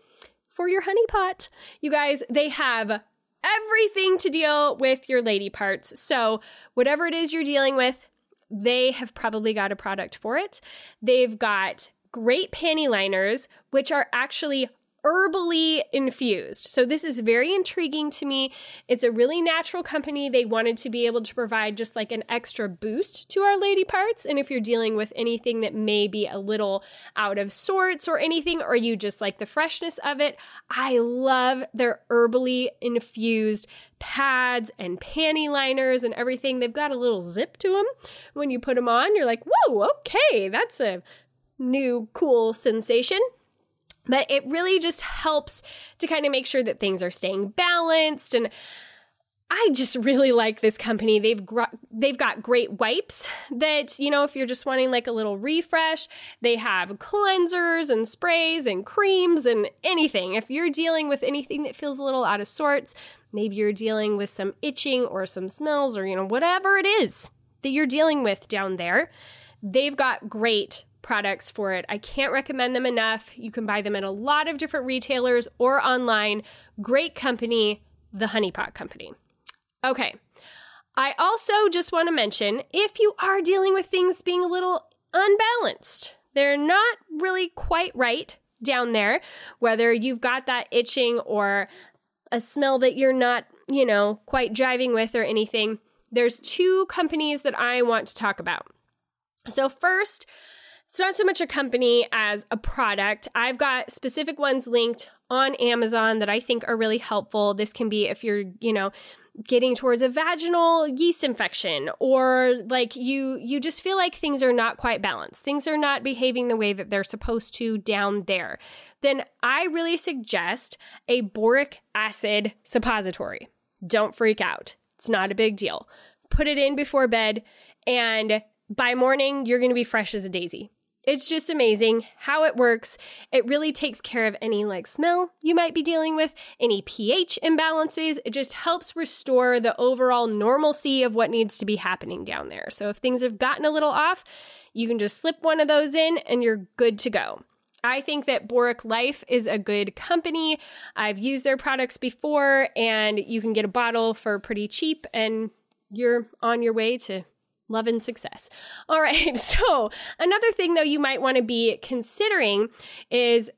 for your honeypot. You guys, they have everything to deal with your lady parts. So, whatever it is you're dealing with, they have probably got a product for it. They've got great panty liners, which are actually herbally infused. So this is very intriguing to me. It's a really natural company. They wanted to be able to provide just like an extra boost to our lady parts. And if you're dealing with anything that may be a little out of sorts or anything, or you just like the freshness of it, I love their herbally infused pads and panty liners and everything. They've got a little zip to them. When you put them on, you're like, whoa, okay, that's a new cool sensation. But it really just helps to kind of make sure that things are staying balanced and I just really like this company. They've gr- they've got great wipes that, you know, if you're just wanting like a little refresh, they have cleansers and sprays and creams and anything. If you're dealing with anything that feels a little out of sorts, maybe you're dealing with some itching or some smells or, you know, whatever it is that you're dealing with down there, they've got great products for it. I can't recommend them enough. You can buy them at a lot of different retailers or online. Great company, the Honeypot Company. Okay. I also just want to mention if you are dealing with things being a little unbalanced, they're not really quite right down there, whether you've got that itching or a smell that you're not, you know, quite driving with or anything. There's two companies that I want to talk about. So, first, it's not so much a company as a product. I've got specific ones linked on Amazon that I think are really helpful. This can be if you're, you know, getting towards a vaginal yeast infection or like you you just feel like things are not quite balanced. Things are not behaving the way that they're supposed to down there. Then I really suggest a boric acid suppository. Don't freak out. It's not a big deal. Put it in before bed and by morning you're going to be fresh as a daisy. It's just amazing how it works. It really takes care of any like smell you might be dealing with, any pH imbalances. It just helps restore the overall normalcy of what needs to be happening down there. So if things have gotten a little off, you can just slip one of those in and you're good to go. I think that Boric Life is a good company. I've used their products before and you can get a bottle for pretty cheap and you're on your way to love and success. [LAUGHS] All right. [LAUGHS] So, another thing though you might want to be considering is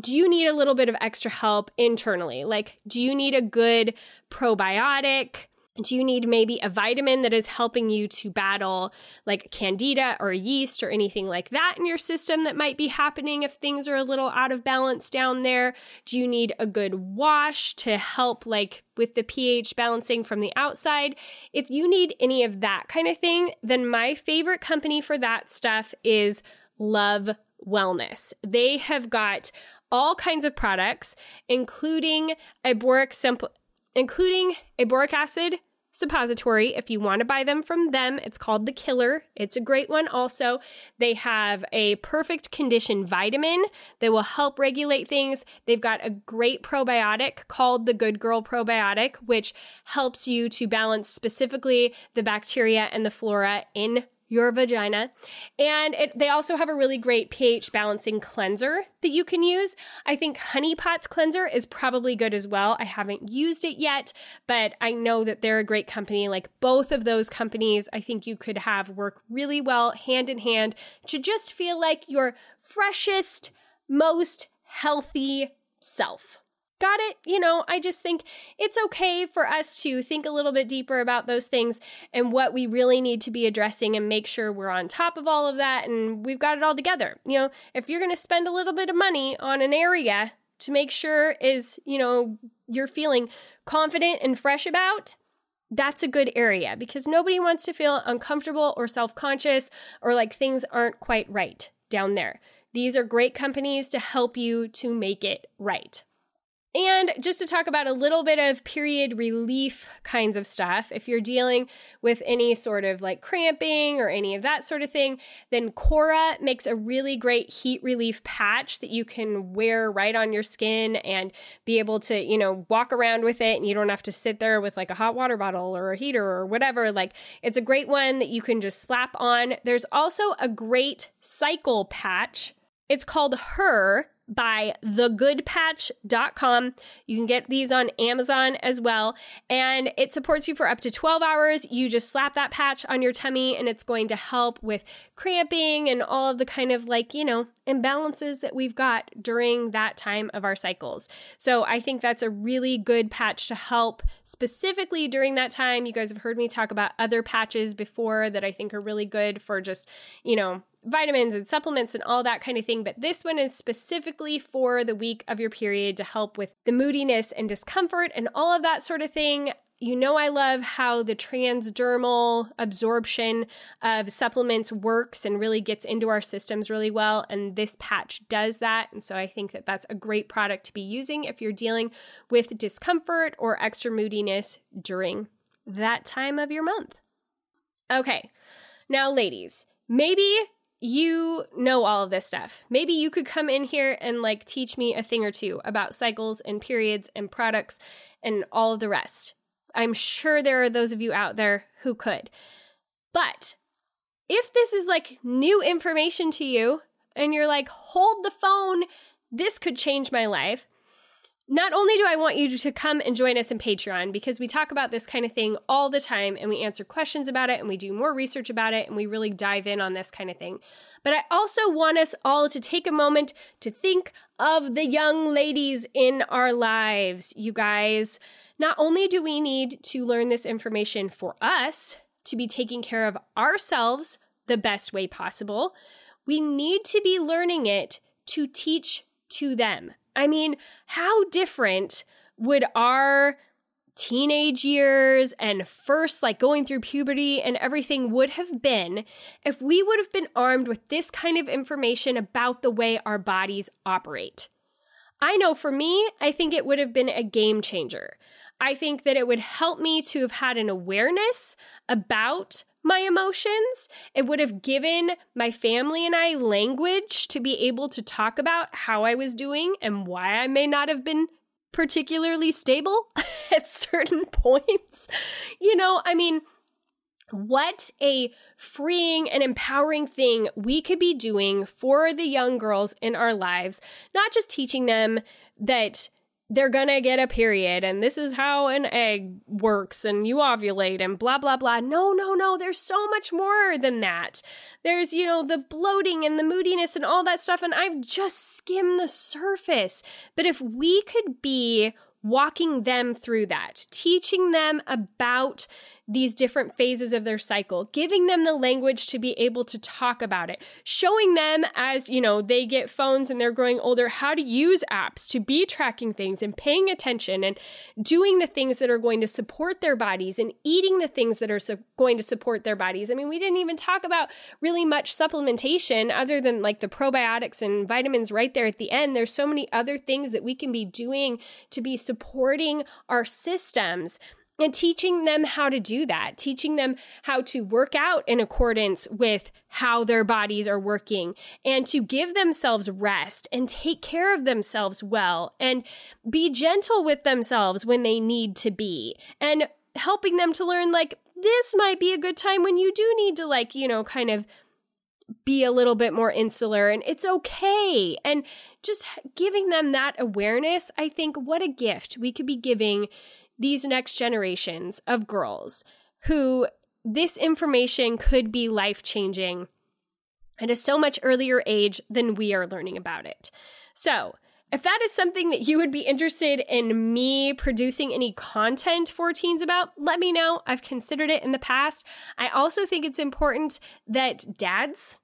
do you need a little bit of extra help internally? Like, do you need a good probiotic? Do you need maybe a vitamin that is helping you to battle like candida or yeast or anything like that in your system that might be happening if things are a little out of balance down there? Do you need a good wash to help like with the pH balancing from the outside? If you need any of that kind of thing, then my favorite company for that stuff is Love Wellness. They have got all kinds of products, including a boric simple including a boric acid suppository. If you want to buy them from them, it's called the Killer. It's a great one also. They have a perfect condition vitamin that will help regulate things. They've got a great probiotic called the Good Girl Probiotic, which helps you to balance specifically the bacteria and the flora in your vagina. And it, they also have a really great pH balancing cleanser that you can use. I think Honeypot's cleanser is probably good as well. I haven't used it yet, but I know that they're a great company. Like both of those companies, I think you could have work really well hand in hand to just feel like your freshest, most healthy self got it. You know, I just think it's okay for us to think a little bit deeper about those things and what we really need to be addressing and make sure we're on top of all of that and we've got it all together. You know, if you're going to spend a little bit of money on an area to make sure is, you know, you're feeling confident and fresh about, that's a good area because nobody wants to feel uncomfortable or self conscious or like things aren't quite right down there. These are great companies to help you to make it right. And just to talk about a little bit of period relief kinds of stuff, if you're dealing with any sort of like cramping or any of that sort of thing, then Cora makes a really great heat relief patch that you can wear right on your skin and be able to, you know, walk around with it and you don't have to sit there with like a hot water bottle or a heater or whatever. Like it's a great one that you can just slap on. There's also a great cycle patch. It's called Her by thegoodpatch.com. You can get these on Amazon as well. And it supports you for up to 12 hours. You just slap that patch on your tummy and it's going to help with cramping and all of the kind of like, you know, imbalances that we've got during that time of our cycles. So I think that's a really good patch to help specifically during that time. You guys have heard me talk about other patches before that I think are really good for just, you know, vitamins and supplements and all that kind of thing. But this one is specifically for the week of your period to help with the moodiness and discomfort and all of that sort of thing. You know, I love how the transdermal absorption of supplements works and really gets into our systems really well. And this patch does that. And so I think that that's a great product to be using if you're dealing with discomfort or extra moodiness during that time of your month. Okay. Now, ladies, maybe you know all of this stuff. Maybe you could come in here and like teach me a thing or two about cycles and periods and products and all the rest. I'm sure there are those of you out there who could. But if this is like new information to you and you're like, hold the phone, this could change my life, not only do I want you to come and join us in Patreon because we talk about this kind of thing all the time and we answer questions about it and we do more research about it and we really dive in on this kind of thing. But I also want us all to take a moment to think of the young ladies in our lives, you guys. Not only do we need to learn this information for us to be taking care of ourselves the best way possible, we need to be learning it to teach to them I mean, how different would our teenage years and first like going through puberty and everything would have been if we would have been armed with this kind of information about the way our bodies operate. I know for me, I think it would have been a game changer. I think that it would help me to have had an awareness about my emotions. It would have given my family and I language to be able to talk about how I was doing and why I may not have been particularly stable [LAUGHS] at certain [LAUGHS] points. You know, I mean, what a freeing and empowering thing we could be doing for the young girls in our lives, not just teaching them that they're gonna get a period and this is how an egg works and you ovulate and blah blah blah. No, no, no, there's so much more than that. There's, you know, the bloating and the moodiness and all that stuff, and I've just skimmed the surface. But if we could be walking them through that, teaching them about these different phases of their cycle, giving them the language to be able to talk about it, showing them as, you know, they get phones and they're growing older, how to use apps to be tracking things and paying attention and doing the things that are going to support their bodies and eating the things that are su- going to support their bodies. I mean, we didn't even talk about really much supplementation other than like the probiotics and vitamins right there at the end. There's so many other things that we can be doing to be supporting our systems and teaching them how to do that, teaching them how to work out in accordance with how their bodies are working and to give themselves rest and take care of themselves well and be gentle with themselves when they need to be and helping them to learn like this might be a good time when you do need to like, you know, kind of be a little bit more insular and it's okay. And just giving them that awareness, I think what a gift we could be giving these next generations of girls who this information could be life changing at a so much earlier age than we are learning about it. So, if that is something that you would be interested in me producing any content for teens about, let me know. I've considered it in the past. I also think it's important that dads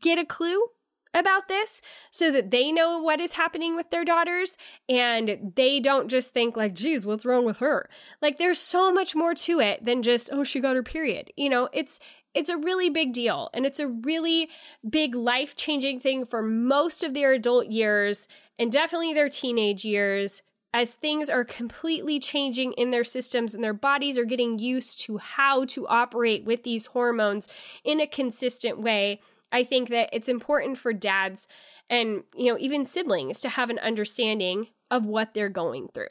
get a clue about this so that they know what is happening with their daughters and they don't just think like geez what's wrong with her? Like there's so much more to it than just oh she got her period. You know it's it's a really big deal and it's a really big life changing thing for most of their adult years and definitely their teenage years as things are completely changing in their systems and their bodies are getting used to how to operate with these hormones in a consistent way I think that it's important for dads and, you know, even siblings to have an understanding of what they're going through.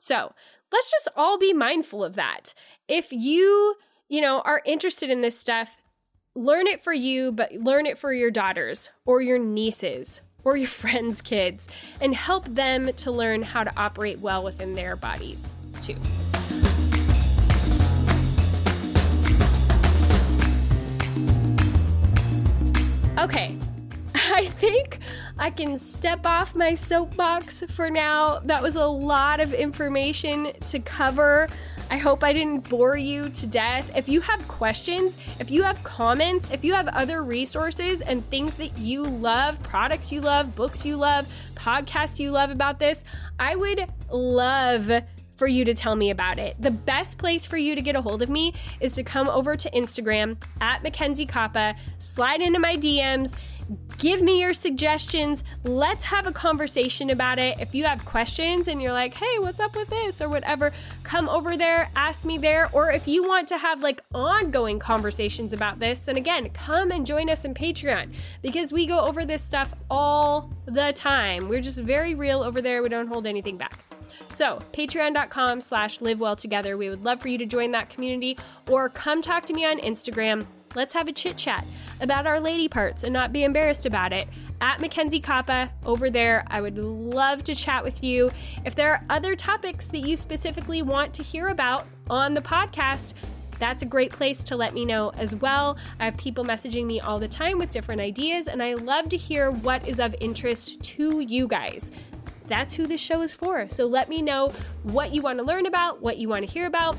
So let's just all be mindful of that. If you, you know, are interested in this stuff, learn it for you, but learn it for your daughters or your nieces or your [LAUGHS] friends' kids and help them to learn how to operate well within their bodies too. Okay, [LAUGHS] I think I can step off my soapbox for now. That was a lot of information to cover. I hope I didn't bore you to death. If you have questions, if you have comments, if you have other resources and things that you love, products you love, books you love, podcasts you love about this, I would love for you to tell me about it. The best place for you to get a hold of me is to come over to Instagram at MacKenzie Koppa, slide into my DMs. Give me your suggestions. Let's have a conversation about it. If you have questions and you're like, hey, what's up with this or whatever, come over there, ask me there. Or if you want to have like ongoing conversations about this, then again, come and join us in Patreon because we go over this stuff all the time. We're just very real over there. We don't hold anything back. So, patreon.com slash live well together. We would love for you to join that community or come talk to me on Instagram. Let's have a chit chat about our lady parts and not be embarrassed about it. At MacKenzie Koppa over there. I would love to chat with you. If there are other topics that you specifically want to hear about on the podcast, that's a great place to let me know as well. I have people messaging me all the time with different ideas, and I love to hear what is of interest to you guys that's who this show is for. So let me know what you want to learn about, what you want to hear about,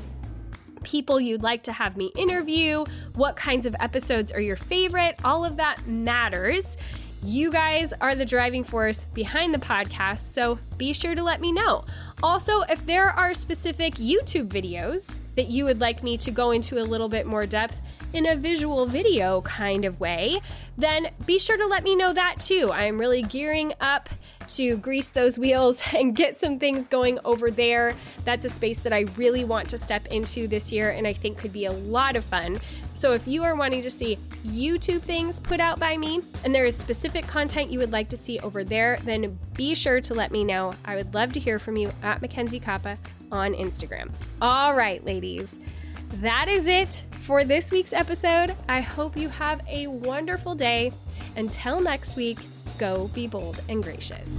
people you'd like to have me interview, what kinds of episodes are your favorite. All of that matters. You guys are the driving force behind the podcast, so be sure to let me know. Also, if there are specific YouTube videos that you would like me to go into a little bit more depth in a visual video kind of way, then be sure to let me know that too. I'm really gearing up to grease those wheels [LAUGHS] and get some things going over there. That's a space that I really want to step into this year and I think could be a lot of fun. So if you are wanting to see YouTube things put out by me and there is specific content you would like to see over there, then be sure to let me know. I would love to hear from you at MacKenzie Koppa on Instagram. All right, ladies, that is it for this week's episode. I hope you have a wonderful day. Until next week, go be bold and gracious.